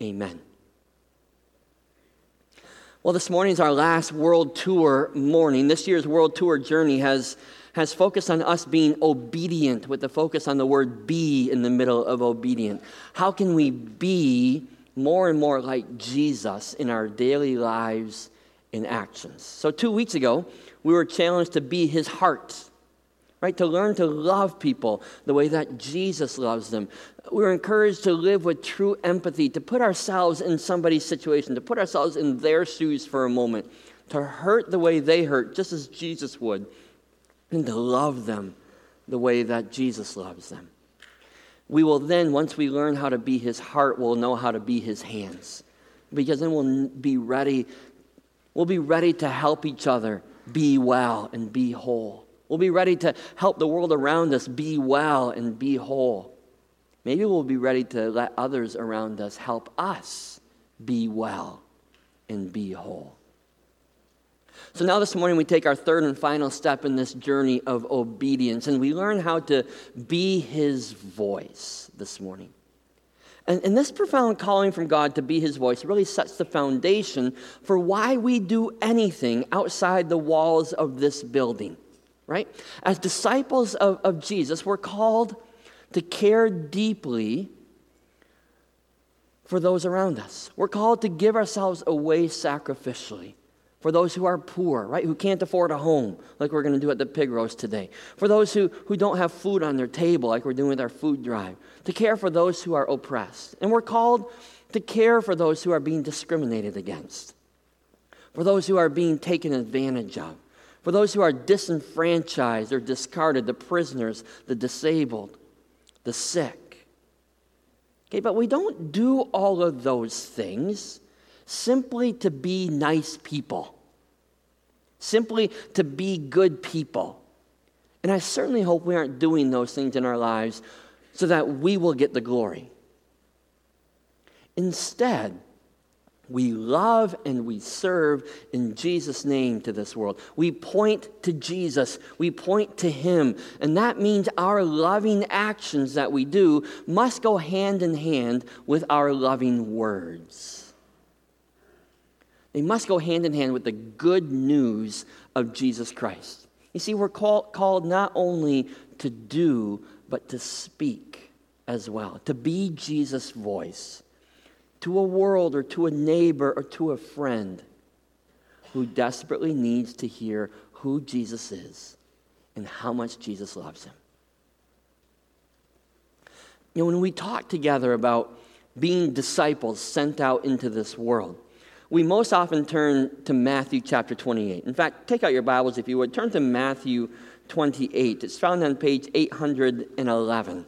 Amen. Well, this morning is our last world tour morning. This year's world tour journey has, has focused on us being obedient, with the focus on the word be in the middle of obedient. How can we be more and more like Jesus in our daily lives and actions? So, two weeks ago, we were challenged to be his heart right? To learn to love people the way that Jesus loves them. We're encouraged to live with true empathy, to put ourselves in somebody's situation, to put ourselves in their shoes for a moment, to hurt the way they hurt, just as Jesus would, and to love them the way that Jesus loves them. We will then, once we learn how to be his heart, we'll know how to be his hands. Because then we'll be ready, we'll be ready to help each other be well and be whole. We'll be ready to help the world around us be well and be whole. Maybe we'll be ready to let others around us help us be well and be whole. So now this morning we take our third and final step in this journey of obedience and we learn how to be his voice this morning. And, and, this profound calling from God to be his voice really sets the foundation for why we do anything outside the walls of this building right? As disciples of, of Jesus, we're called to care deeply for those around us. We're called to give ourselves away sacrificially for those who are poor, right? Who can't afford a home, like we're going to do at the pig roast today. For those who, who don't have food on their table, like we're doing with our food drive. To care for those who are oppressed. And we're called to care for those who are being discriminated against, for those who are being taken advantage of, for those who are disenfranchised or discarded, the prisoners, the disabled, the sick. Okay, but we don't do all of those things simply to be nice people, simply to be good people. And I certainly hope we aren't doing those things in our lives so that we will get the glory. Instead, we love and we serve in Jesus' name to this world. We point to Jesus, we point to Him. And that means our loving actions that we do must go hand in hand with our loving words. They must go hand in hand with the good news of Jesus Christ. You see, we're call, called not only to do, but to speak as well, to be Jesus' voice to a world or to a neighbor or to a friend who desperately needs to hear who Jesus is and how much Jesus loves him. You know, when we talk together about being disciples sent out into this world, we most often turn to Matthew chapter 28. In fact, take out your Bibles if you would. Turn to Matthew 28. It's found on page 811.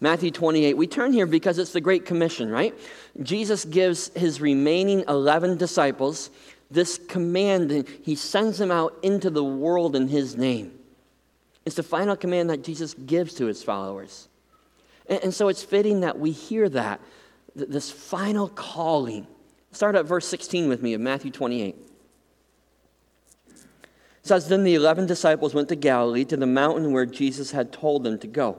Matthew 28. We turn here because it's the Great Commission, right? Jesus gives his remaining 11 disciples this command, and he sends them out into the world in his name. It's the final command that Jesus gives to his followers. And, and so it's fitting that we hear that, this final calling. Start at verse 16 with me of Matthew 28. It says, Then the 11 disciples went to Galilee, to the mountain where Jesus had told them to go.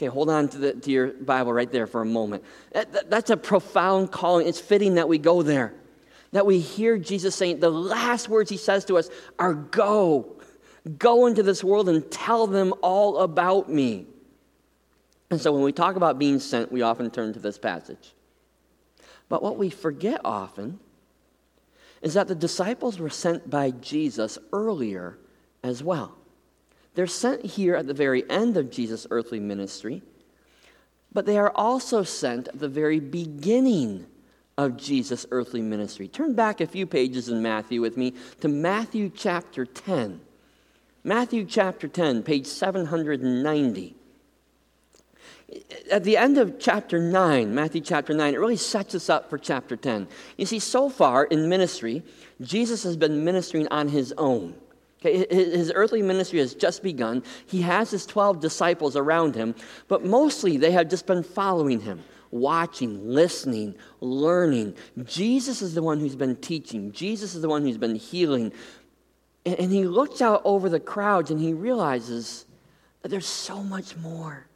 Okay, hold on to, the, to your Bible right there for a moment. That, that's a profound calling. It's fitting that we go there, that we hear Jesus saying the last words he says to us are go. Go into this world and tell them all about me. And so when we talk about being sent, we often turn to this passage. But what we forget often is that the disciples were sent by Jesus earlier as well. They're sent here at the very end of Jesus' earthly ministry, but they are also sent at the very beginning of Jesus' earthly ministry. Turn back a few pages in Matthew with me to Matthew chapter 10. Matthew chapter 10, page 790. at the end of chapter 9, Matthew chapter 9, it really sets us up for chapter 10. You see, so far in ministry, Jesus has been ministering on his own. Okay, his earthly ministry has just begun. He has his 12 disciples around him, but mostly they have just been following him, watching, listening, learning. Jesus is the one who's been teaching, Jesus is the one who's been healing. And he looks out over the crowds and he realizes that there's so much more.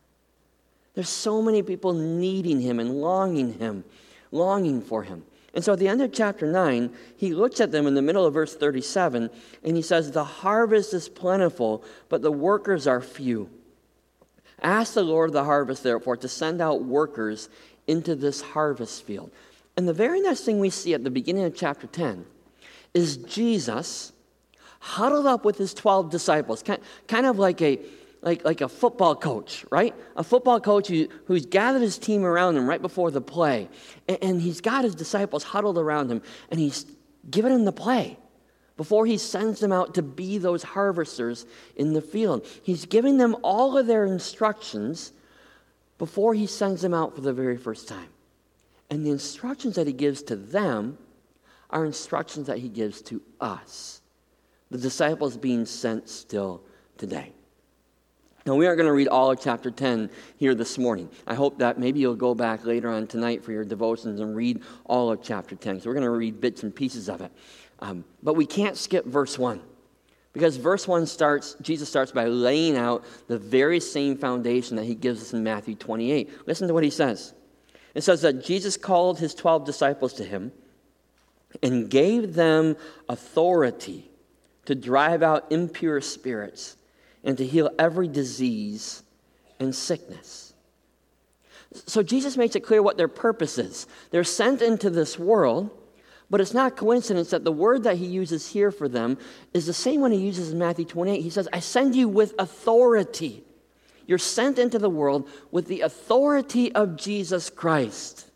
There's so many people needing him and longing him, longing for him. And so at the end of chapter 9, he looks at them in the middle of verse 37 and he says, The harvest is plentiful, but the workers are few. Ask the Lord of the harvest, therefore, to send out workers into this harvest field. And the very next thing we see at the beginning of chapter 10 is Jesus huddled up with his 12 disciples, kind of like a like, like a football coach, right? A football coach who, who's gathered his team around him right before the play. And, and he's got his disciples huddled around him, and he's given them the play before he sends them out to be those harvesters in the field. He's giving them all of their instructions before he sends them out for the very first time. And the instructions that he gives to them are instructions that he gives to us, the disciples being sent still today. Now, we aren't going to read all of chapter 10 here this morning. I hope that maybe you'll go back later on tonight for your devotions and read all of chapter 10. So, we're going to read bits and pieces of it. Um, but we can't skip verse 1. Because verse 1 starts, Jesus starts by laying out the very same foundation that he gives us in Matthew 28. Listen to what he says. It says that Jesus called his 12 disciples to him and gave them authority to drive out impure spirits and to heal every disease and sickness. So Jesus makes it clear what their purpose is. They're sent into this world, but it's not coincidence that the word that he uses here for them is the same one he uses in Matthew 28. He says, I send you with authority. You're sent into the world with the authority of Jesus Christ.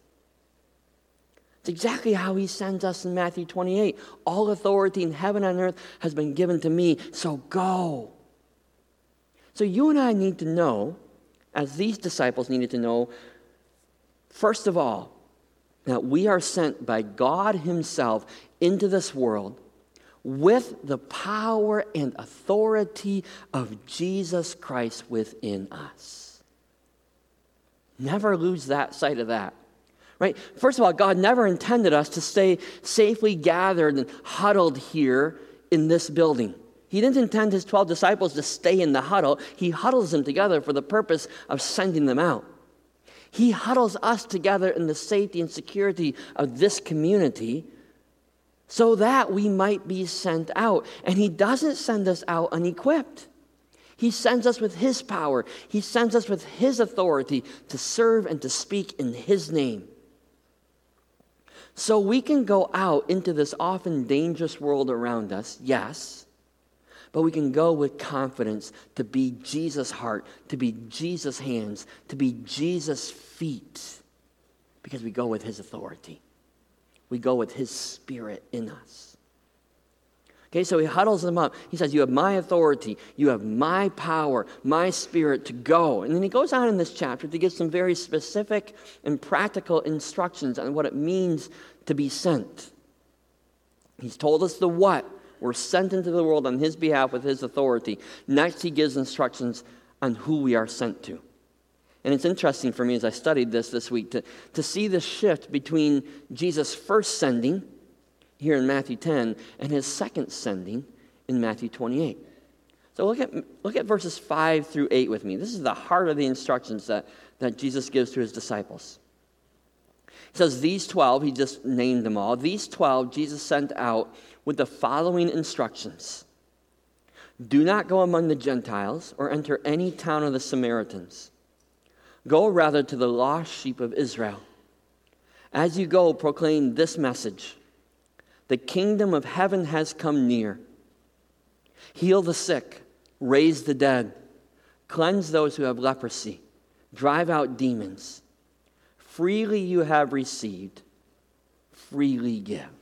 It's exactly how he sends us in Matthew 28. All authority in heaven and earth has been given to me, so go. So you and I need to know, as these disciples needed to know, first of all, that we are sent by God Himself into this world with the power and authority of Jesus Christ within us. Never lose that sight of that. Right? First of all, God never intended us to stay safely gathered and huddled here in this building. He didn't intend his 12 disciples to stay in the huddle. He huddles them together for the purpose of sending them out. He huddles us together in the safety and security of this community so that we might be sent out. And he doesn't send us out unequipped. He sends us with his power, he sends us with his authority to serve and to speak in his name. So we can go out into this often dangerous world around us, yes but we can go with confidence to be Jesus' heart, to be Jesus' hands, to be Jesus' feet, because we go with his authority. We go with his spirit in us. Okay, so he huddles them up. He says, You have my authority, you have my power, my spirit to go. And then he goes on in this chapter to give some very specific and practical instructions on what it means to be sent. He's told us the what, we're sent into the world on his behalf with his authority. Next, he gives instructions on who we are sent to. And it's interesting for me as I studied this this week to, to see the shift between Jesus' first sending here in Matthew 10 and his second sending in Matthew 28. So look at, look at verses 5 through 8 with me. This is the heart of the instructions that, that Jesus gives to his disciples. He says, These 12, he just named them all, these 12 Jesus sent out with the following instructions Do not go among the Gentiles or enter any town of the Samaritans. Go rather to the lost sheep of Israel. As you go, proclaim this message The kingdom of heaven has come near. Heal the sick, raise the dead, cleanse those who have leprosy, drive out demons. Freely you have received, freely give.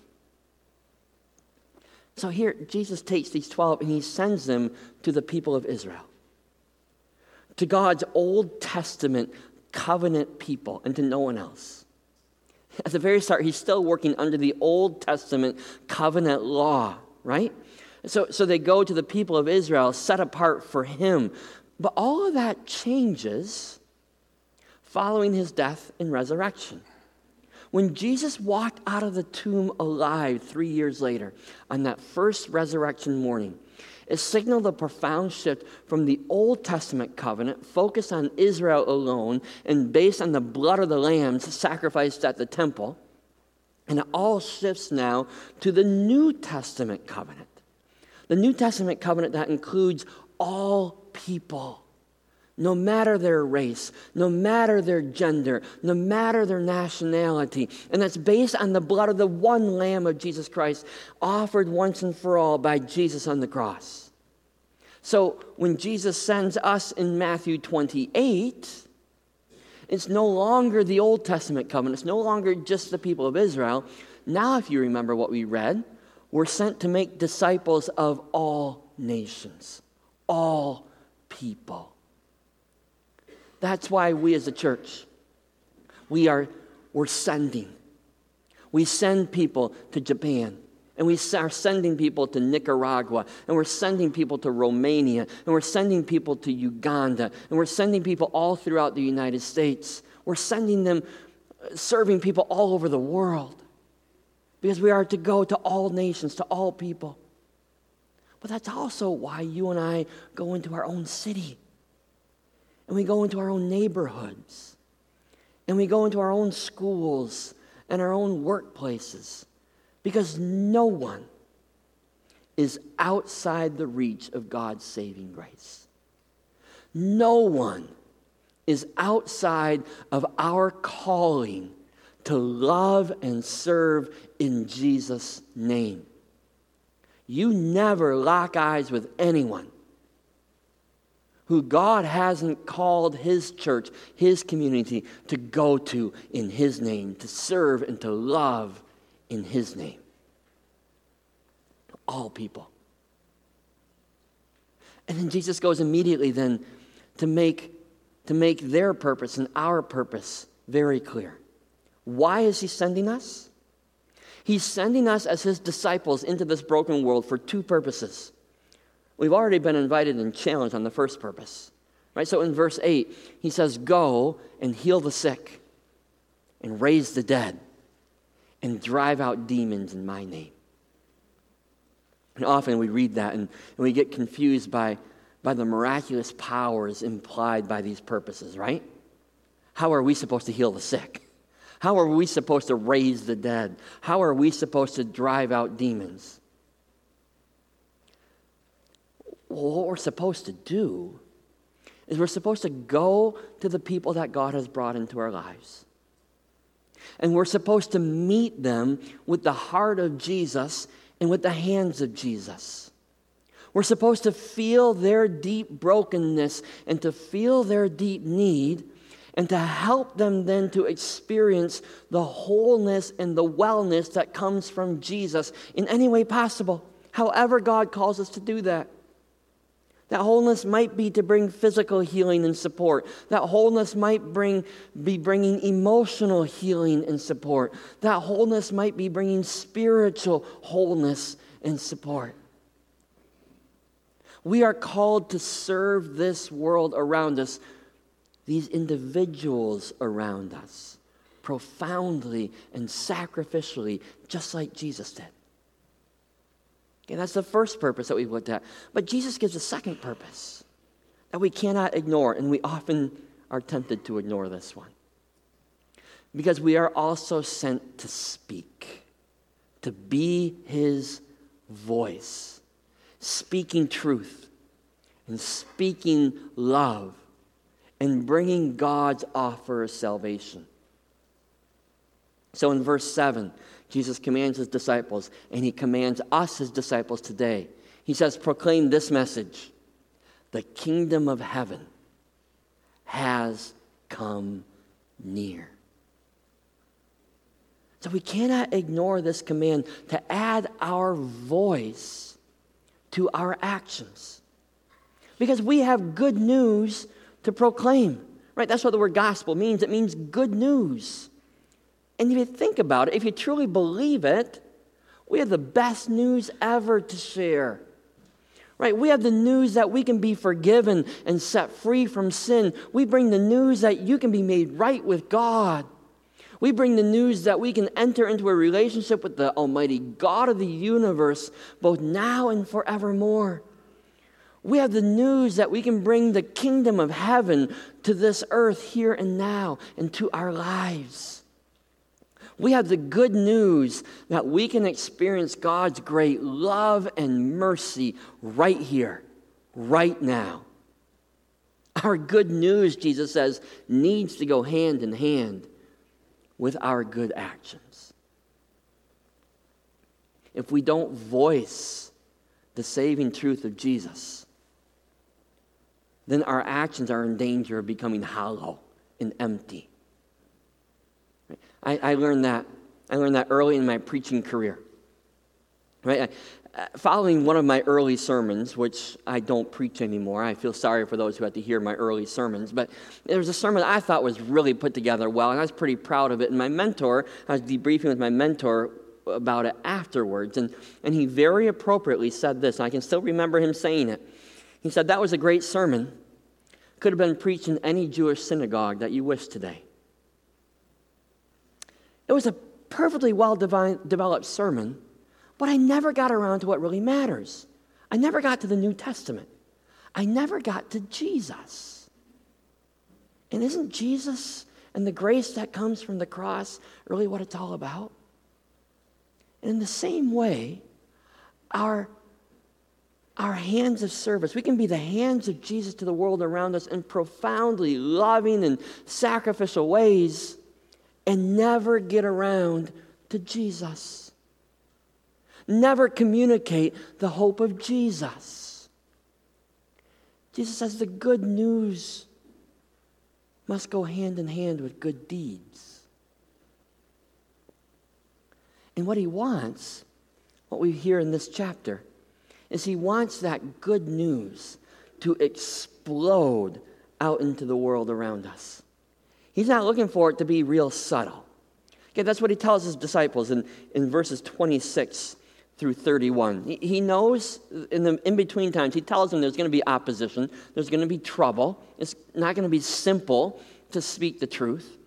So here, Jesus takes these 12 and he sends them to the people of Israel, to God's Old Testament covenant people and to no one else. At the very start, he's still working under the Old Testament covenant law, right? So, so they go to the people of Israel set apart for him. But all of that changes following his death and resurrection. When Jesus walked out of the tomb alive three years later, on that first resurrection morning, it signaled a profound shift from the Old Testament covenant, focused on Israel alone and based on the blood of the lambs sacrificed at the temple. And it all shifts now to the New Testament covenant. The New Testament covenant that includes all people no matter their race, no matter their gender, no matter their nationality. And that's based on the blood of the one Lamb of Jesus Christ, offered once and for all by Jesus on the cross. So when Jesus sends us in Matthew 28, it's no longer the Old Testament covenant, it's no longer just the people of Israel. Now, if you remember what we read, we're sent to make disciples of all nations, all people. That's why we as a church, we are we're sending. We send people to Japan. And we are sending people to Nicaragua, and we're sending people to Romania, and we're sending people to Uganda, and we're sending people all throughout the United States. We're sending them, uh, serving people all over the world, because we are to go to all nations, to all people. But that's also why you and I go into our own city and we go into our own neighborhoods, and we go into our own schools and our own workplaces, because no one is outside the reach of God's saving grace. No one is outside of our calling to love and serve in Jesus' name. You never lock eyes with anyone who God hasn't called his church, his community to go to in his name, to serve and to love in his name. All people. And then Jesus goes immediately then to make, to make their purpose and our purpose very clear. Why is he sending us? He's sending us as his disciples into this broken world for two purposes. We've already been invited and challenged on the first purpose. Right? So in verse 8, he says, Go and heal the sick, and raise the dead, and drive out demons in my name. And often we read that and, and we get confused by, by the miraculous powers implied by these purposes, right? How are we supposed to heal the sick? How are we supposed to raise the dead? How are we supposed to drive out demons? Well, what we're supposed to do is we're supposed to go to the people that God has brought into our lives. And we're supposed to meet them with the heart of Jesus and with the hands of Jesus. We're supposed to feel their deep brokenness and to feel their deep need and to help them then to experience the wholeness and the wellness that comes from Jesus in any way possible, however God calls us to do that. That wholeness might be to bring physical healing and support. That wholeness might bring, be bringing emotional healing and support. That wholeness might be bringing spiritual wholeness and support. We are called to serve this world around us, these individuals around us, profoundly and sacrificially, just like Jesus did. That's the first purpose that we've looked at. But Jesus gives a second purpose that we cannot ignore, and we often are tempted to ignore this one. Because we are also sent to speak, to be his voice, speaking truth and speaking love and bringing God's offer of salvation. So in verse 7, Jesus commands his disciples, and he commands us, his disciples, today. He says, Proclaim this message the kingdom of heaven has come near. So we cannot ignore this command to add our voice to our actions. Because we have good news to proclaim. Right? That's what the word gospel means. It means good news. And if you think about it, if you truly believe it, we have the best news ever to share. Right? We have the news that we can be forgiven and set free from sin. We bring the news that you can be made right with God. We bring the news that we can enter into a relationship with the Almighty God of the universe, both now and forevermore. We have the news that we can bring the kingdom of heaven to this earth here and now and to our lives. We have the good news that we can experience God's great love and mercy right here, right now. Our good news, Jesus says, needs to go hand in hand with our good actions. If we don't voice the saving truth of Jesus, then our actions are in danger of becoming hollow and empty. I, I learned that. I learned that early in my preaching career. Right? Uh, following one of my early sermons, which I don't preach anymore, I feel sorry for those who had to hear my early sermons, but there was a sermon I thought was really put together well, and I was pretty proud of it. And my mentor, I was debriefing with my mentor about it afterwards, and, and he very appropriately said this, I can still remember him saying it. He said, That was a great sermon. Could have been preached in any Jewish synagogue that you wish today. It was a perfectly well developed sermon but I never got around to what really matters. I never got to the New Testament. I never got to Jesus. And isn't Jesus and the grace that comes from the cross really what it's all about? And in the same way, our, our hands of service, we can be the hands of Jesus to the world around us in profoundly loving and sacrificial ways and never get around to Jesus never communicate the hope of Jesus. Jesus says the good news must go hand in hand with good deeds. And what he wants, what we hear in this chapter, is he wants that good news to explode out into the world around us. He's not looking for it to be real subtle. Okay, that's what he tells his disciples in, in verses 26 through 31. He knows in the in between times, he tells them there's going to be opposition, there's going to be trouble. It's not going to be simple to speak the truth.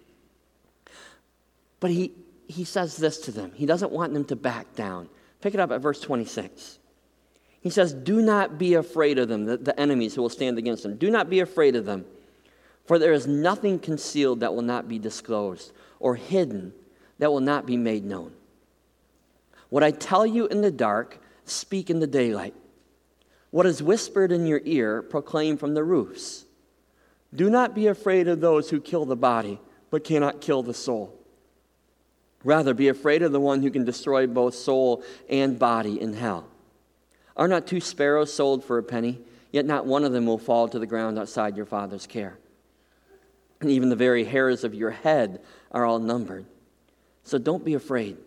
But he, he says this to them. He doesn't want them to back down. Pick it up at verse 26. He says, Do not be afraid of them, the, the enemies who will stand against them. Do not be afraid of them, for there is nothing concealed that will not be disclosed, or hidden that will not be made known. What I tell you in the dark, speak in the daylight. What is whispered in your ear, proclaim from the roofs. Do not be afraid of those who kill the body, but cannot kill the soul. Rather, be afraid of the one who can destroy both soul and body in hell. Are not two sparrows sold for a penny? Yet not one of them will fall to the ground outside your Father's care. And even the very hairs of your head are all numbered. So don't be afraid.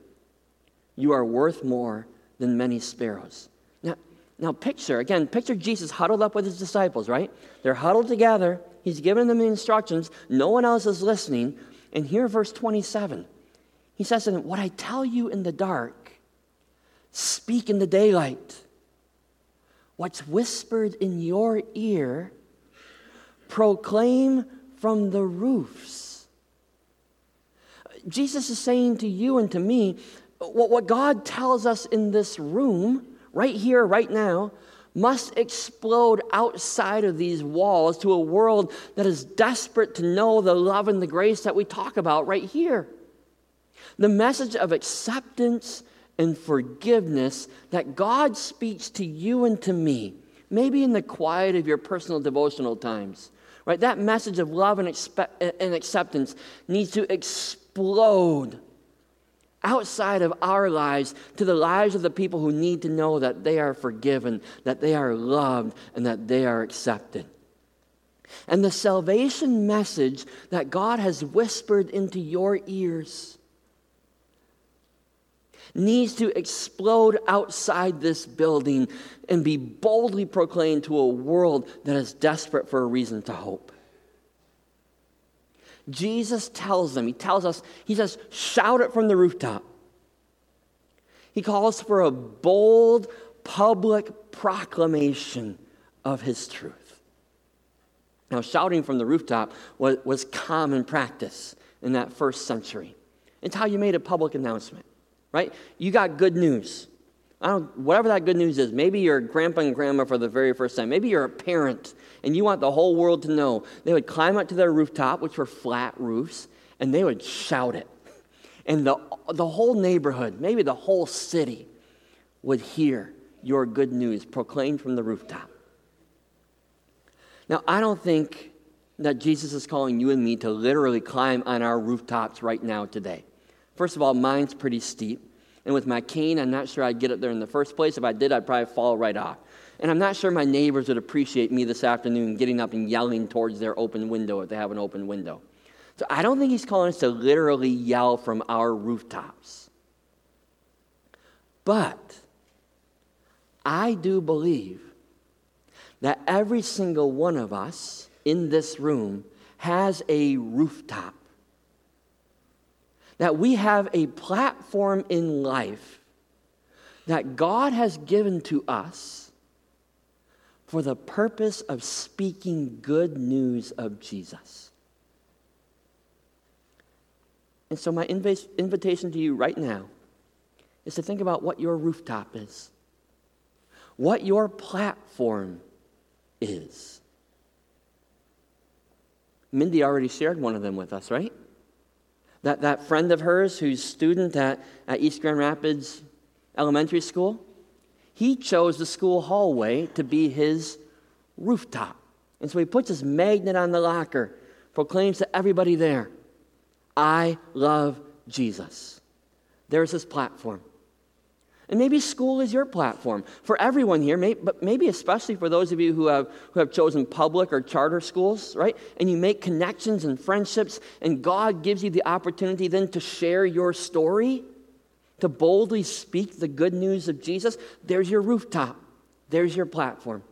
You are worth more than many sparrows. Now, now picture, again, picture Jesus huddled up with his disciples, right? They're huddled together. He's giving them the instructions. No one else is listening. And here, verse 27, he says to them, What I tell you in the dark, speak in the daylight. What's whispered in your ear, proclaim from the roofs. Jesus is saying to you and to me what, God tells us in this room, right here, right now, must explode outside of these walls to a world that is desperate to know the love and the grace that we talk about right here. The message of acceptance and forgiveness that God speaks to you and to me, maybe in the quiet of your personal devotional times, right? That message of love and, expe- and acceptance needs to explode outside of our lives to the lives of the people who need to know that they are forgiven, that they are loved, and that they are accepted. And the salvation message that God has whispered into your ears needs to explode outside this building and be boldly proclaimed to a world that is desperate for a reason to hope. Jesus tells them, He tells us, He says, shout it from the rooftop. He calls for a bold public proclamation of His truth. Now, shouting from the rooftop was, was common practice in that first century. It's how you made a public announcement, right? You got good news. I don't, whatever that good news is, maybe you're grandpa and grandma for the very first time. Maybe you're a parent and you want the whole world to know. They would climb up to their rooftop, which were flat roofs, and they would shout it. And the, the whole neighborhood, maybe the whole city, would hear your good news proclaimed from the rooftop. Now, I don't think that Jesus is calling you and me to literally climb on our rooftops right now today. First of all, mine's pretty steep. And with my cane, I'm not sure I'd get up there in the first place. If I did, I'd probably fall right off. And I'm not sure my neighbors would appreciate me this afternoon getting up and yelling towards their open window if they have an open window. So I don't think he's calling us to literally yell from our rooftops. But I do believe that every single one of us in this room has a rooftop that we have a platform in life that God has given to us for the purpose of speaking good news of Jesus. And so, my inv- invitation to you right now is to think about what your rooftop is, what your platform is. Mindy already shared one of them with us, right? That, that friend of hers who's student at, at East Grand Rapids Elementary School, he chose the school hallway to be his rooftop. And so he puts his magnet on the locker, proclaims to everybody there, I love Jesus. There's his platform. And maybe school is your platform for everyone here, but maybe especially for those of you who have, who have chosen public or charter schools, right? And you make connections and friendships, and God gives you the opportunity then to share your story, to boldly speak the good news of Jesus. There's your rooftop, there's your platform.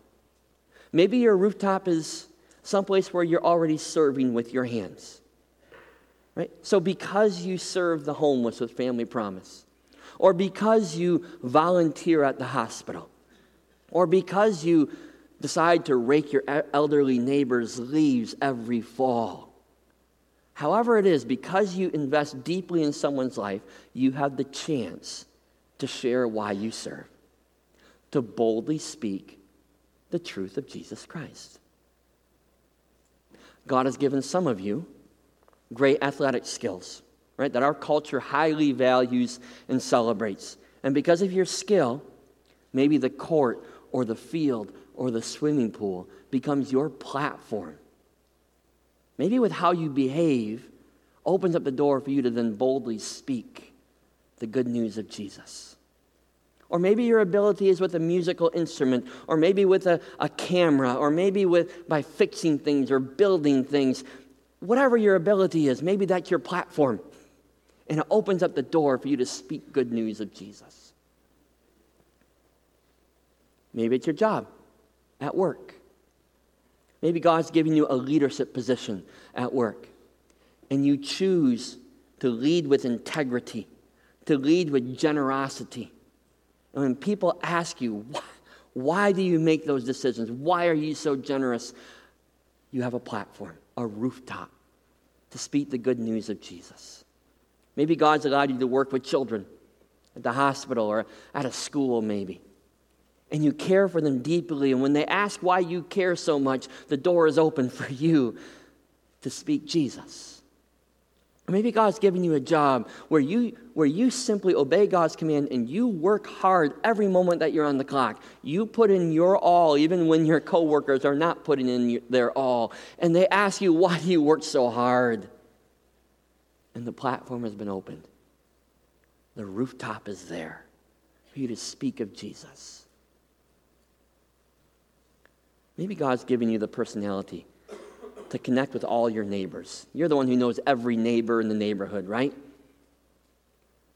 Maybe your rooftop is someplace where you're already serving with your hands. Right? So because you serve the homeless with Family Promise, or because you volunteer at the hospital, or because you decide to rake your elderly neighbor's leaves every fall. However, it is, because you invest deeply in someone's life, you have the chance to share why you serve, to boldly speak the truth of Jesus Christ. God has given some of you great athletic skills right, that our culture highly values and celebrates. And because of your skill, maybe the court or the field or the swimming pool becomes your platform. Maybe with how you behave opens up the door for you to then boldly speak the good news of Jesus. Or maybe your ability is with a musical instrument, or maybe with a, a camera, or maybe with by fixing things or building things. Whatever your ability is, maybe that's your platform and it opens up the door for you to speak good news of Jesus. Maybe it's your job at work. Maybe God's giving you a leadership position at work, and you choose to lead with integrity, to lead with generosity. And when people ask you, why, why do you make those decisions? Why are you so generous? You have a platform, a rooftop to speak the good news of Jesus. Maybe God's allowed you to work with children at the hospital or at a school, maybe. And you care for them deeply. And when they ask why you care so much, the door is open for you to speak Jesus. Or maybe God's given you a job where you, where you simply obey God's command and you work hard every moment that you're on the clock. You put in your all, even when your coworkers are not putting in their all. And they ask you, why do you work so hard? And the platform has been opened. The rooftop is there for you to speak of Jesus. Maybe God's giving you the personality to connect with all your neighbors. You're the one who knows every neighbor in the neighborhood, right?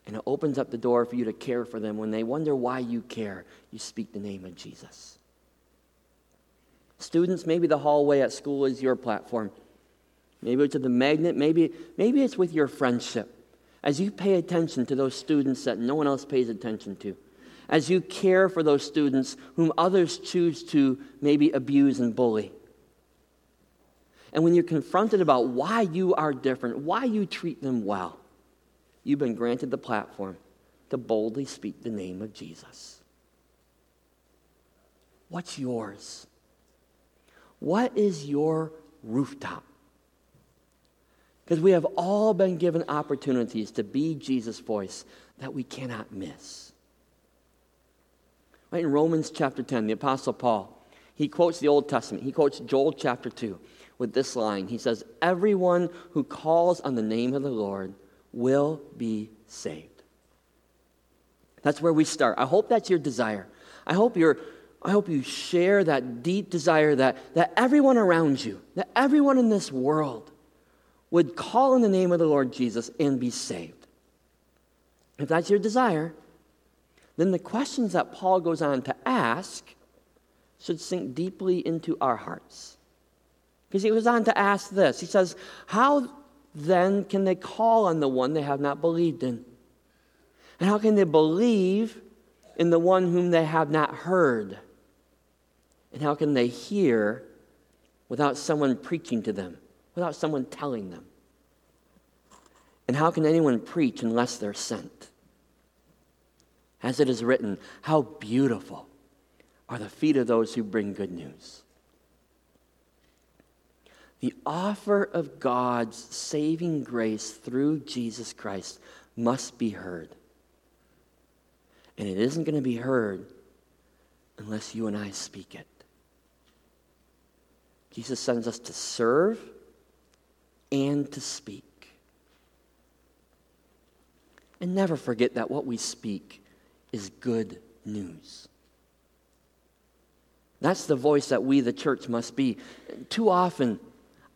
And it opens up the door for you to care for them. When they wonder why you care, you speak the name of Jesus. Students, maybe the hallway at school is your platform Maybe it's with the magnet, maybe, maybe it's with your friendship. As you pay attention to those students that no one else pays attention to, as you care for those students whom others choose to maybe abuse and bully. And when you're confronted about why you are different, why you treat them well, you've been granted the platform to boldly speak the name of Jesus. What's yours? What is your rooftop? Because we have all been given opportunities to be Jesus' voice that we cannot miss. Right in Romans chapter 10, the Apostle Paul, he quotes the Old Testament. He quotes Joel chapter 2 with this line. He says, Everyone who calls on the name of the Lord will be saved. That's where we start. I hope that's your desire. I hope you're I hope you share that deep desire that, that everyone around you, that everyone in this world would call in the name of the Lord Jesus and be saved. If that's your desire, then the questions that Paul goes on to ask should sink deeply into our hearts. Because he goes on to ask this He says, How then can they call on the one they have not believed in? And how can they believe in the one whom they have not heard? And how can they hear without someone preaching to them? Without someone telling them? And how can anyone preach unless they're sent? As it is written, how beautiful are the feet of those who bring good news. The offer of God's saving grace through Jesus Christ must be heard. And it isn't going to be heard unless you and I speak it. Jesus sends us to serve and to speak. And never forget that what we speak is good news. That's the voice that we, the church, must be. Too often,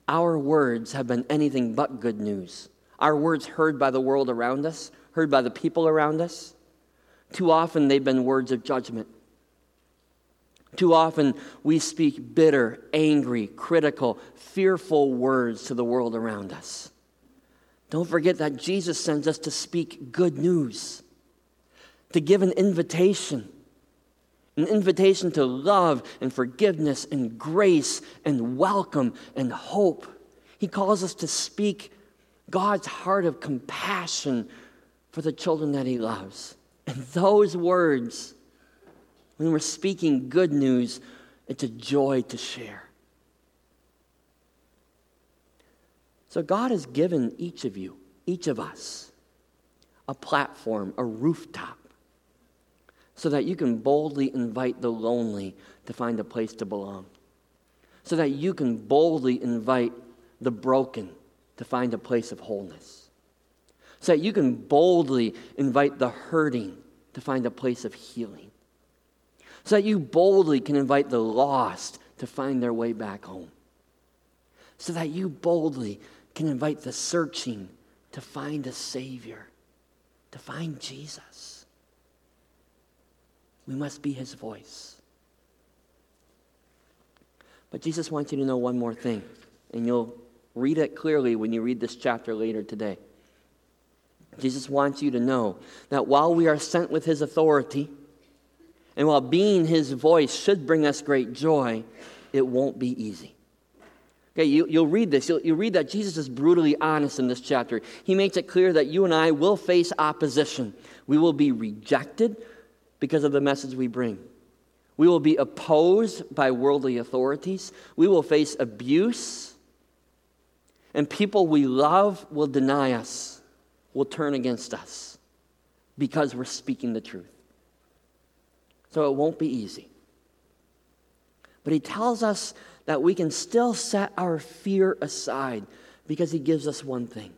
our words have been anything but good news. Our words heard by the world around us, heard by the people around us. Too often, they've been words of judgment. Too often we speak bitter, angry, critical, fearful words to the world around us. Don't forget that Jesus sends us to speak good news, to give an invitation, an invitation to love and forgiveness and grace and welcome and hope. He calls us to speak God's heart of compassion for the children that He loves. And those words, when we're speaking good news, it's a joy to share. So, God has given each of you, each of us, a platform, a rooftop, so that you can boldly invite the lonely to find a place to belong, so that you can boldly invite the broken to find a place of wholeness, so that you can boldly invite the hurting to find a place of healing so that you boldly can invite the lost to find their way back home, so that you boldly can invite the searching to find a Savior, to find Jesus. We must be His voice. But Jesus wants you to know one more thing, and you'll read it clearly when you read this chapter later today. Jesus wants you to know that while we are sent with His authority, and while being his voice should bring us great joy, it won't be easy. Okay, you, will read this. You'll, you'll read that Jesus is brutally honest in this chapter. He makes it clear that you and I will face opposition. We will be rejected because of the message we bring. We will be opposed by worldly authorities. We will face abuse. And people we love will deny us, will turn against us because we're speaking the truth so it won't be easy. But he tells us that we can still set our fear aside because he gives us one thing.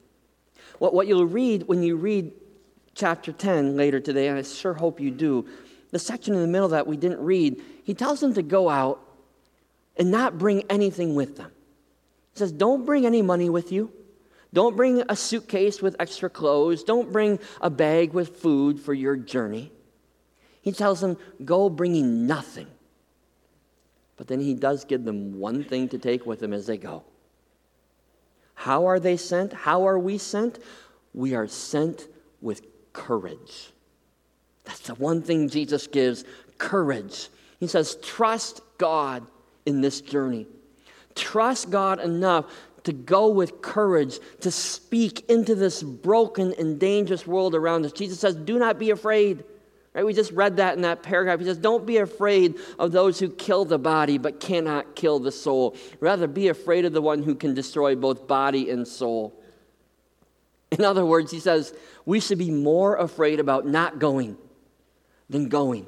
What, what you'll read when you read chapter 10 later today, and I sure hope you do, the section in the middle that we didn't read, he tells them to go out and not bring anything with them. He says, Don't bring any money with you. Don't bring a suitcase with extra clothes. Don't bring a bag with food for your journey. He tells them, Go bringing nothing. But then he does give them one thing to take with them as they go. How are they sent? How are we sent? We are sent with courage. That's the one thing Jesus gives courage. He says, Trust God in this journey. Trust God enough to go with courage to speak into this broken and dangerous world around us. Jesus says, Do not be afraid. Right? We just read that in that paragraph. He says, Don't be afraid of those who kill the body but cannot kill the soul. Rather, be afraid of the one who can destroy both body and soul. In other words, he says, we should be more afraid about not going than going.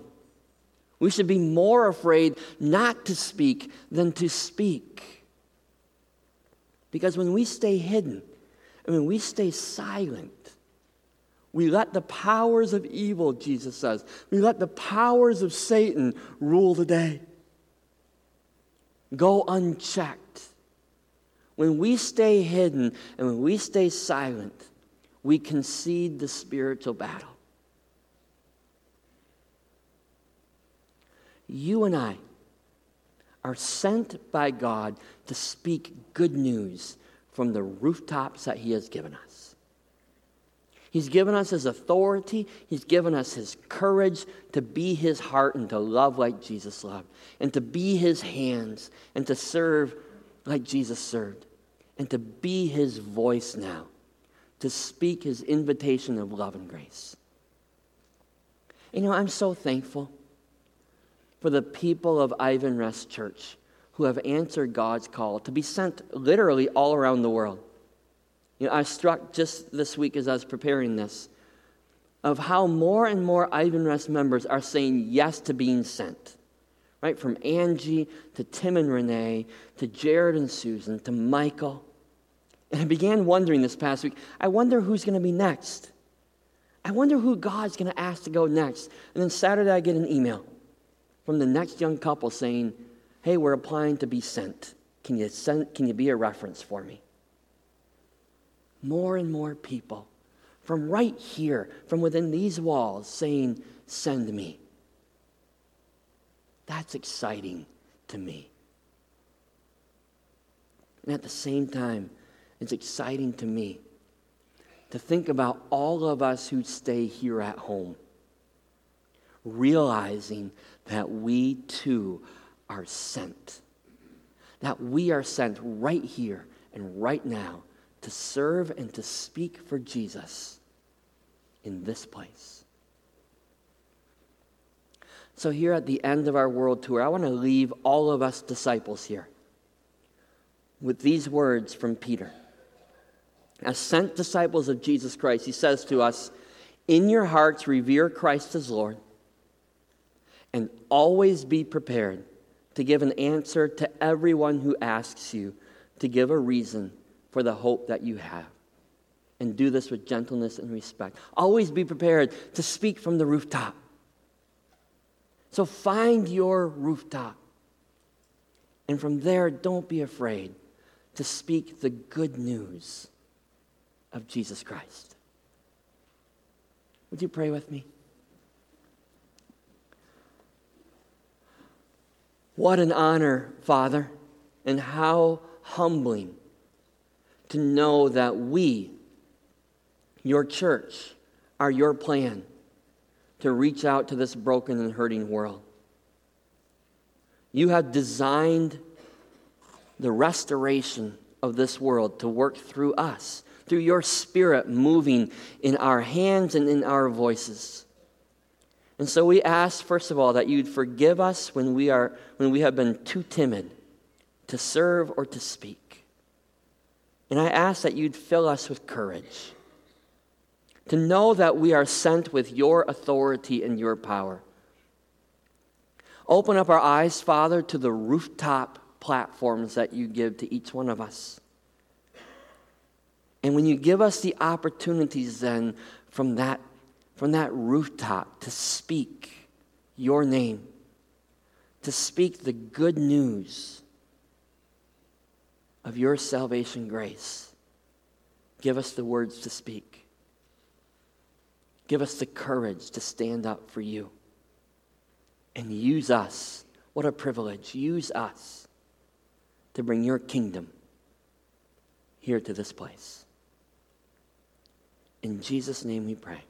We should be more afraid not to speak than to speak. Because when we stay hidden, and when we stay silent, we let the powers of evil, Jesus says, we let the powers of Satan rule the day. Go unchecked. When we stay hidden and when we stay silent, we concede the spiritual battle. You and I are sent by God to speak good news from the rooftops that He has given us. He's given us His authority, He's given us His courage to be His heart and to love like Jesus loved, and to be His hands and to serve like Jesus served, and to be His voice now to speak his invitation of love and grace. You know, I'm so thankful for the people of Ivan Ivanrest Church who have answered God's call to be sent literally all around the world. You know, I struck just this week as I was preparing this of how more and more Ivanrest members are saying yes to being sent. Right? From Angie to Tim and Renee to Jared and Susan to Michael and I began wondering this past week I wonder who's going to be next. I wonder who God's going to ask to go next. And then Saturday, I get an email from the next young couple saying, Hey, we're applying to be sent. Can you, send, can you be a reference for me? More and more people from right here, from within these walls, saying, Send me. That's exciting to me. And at the same time, it's exciting to me to think about all of us who stay here at home, realizing that we too are sent. That we are sent right here and right now to serve and to speak for Jesus in this place. So, here at the end of our world tour, I want to leave all of us disciples here with these words from Peter. As sent disciples of Jesus Christ, he says to us, In your hearts, revere Christ as Lord, and always be prepared to give an answer to everyone who asks you to give a reason for the hope that you have. And do this with gentleness and respect. Always be prepared to speak from the rooftop. So find your rooftop. And from there, don't be afraid to speak the good news of Jesus Christ. Would you pray with me? What an honor, Father, and how humbling to know that we, your church, are your plan to reach out to this broken and hurting world. You have designed the restoration of this world to work through us through your spirit moving in our hands and in our voices. And so we ask, first of all, that you'd forgive us when we, are, when we have been too timid to serve or to speak. And I ask that you'd fill us with courage to know that we are sent with your authority and your power. Open up our eyes, Father, to the rooftop platforms that you give to each one of us. And when you give us the opportunities then from that, from that rooftop to speak your name, to speak the good news of your salvation grace, give us the words to speak. Give us the courage to stand up for you. And use us. What a privilege. Use us to bring your kingdom here to this place. In Jesus' name we pray.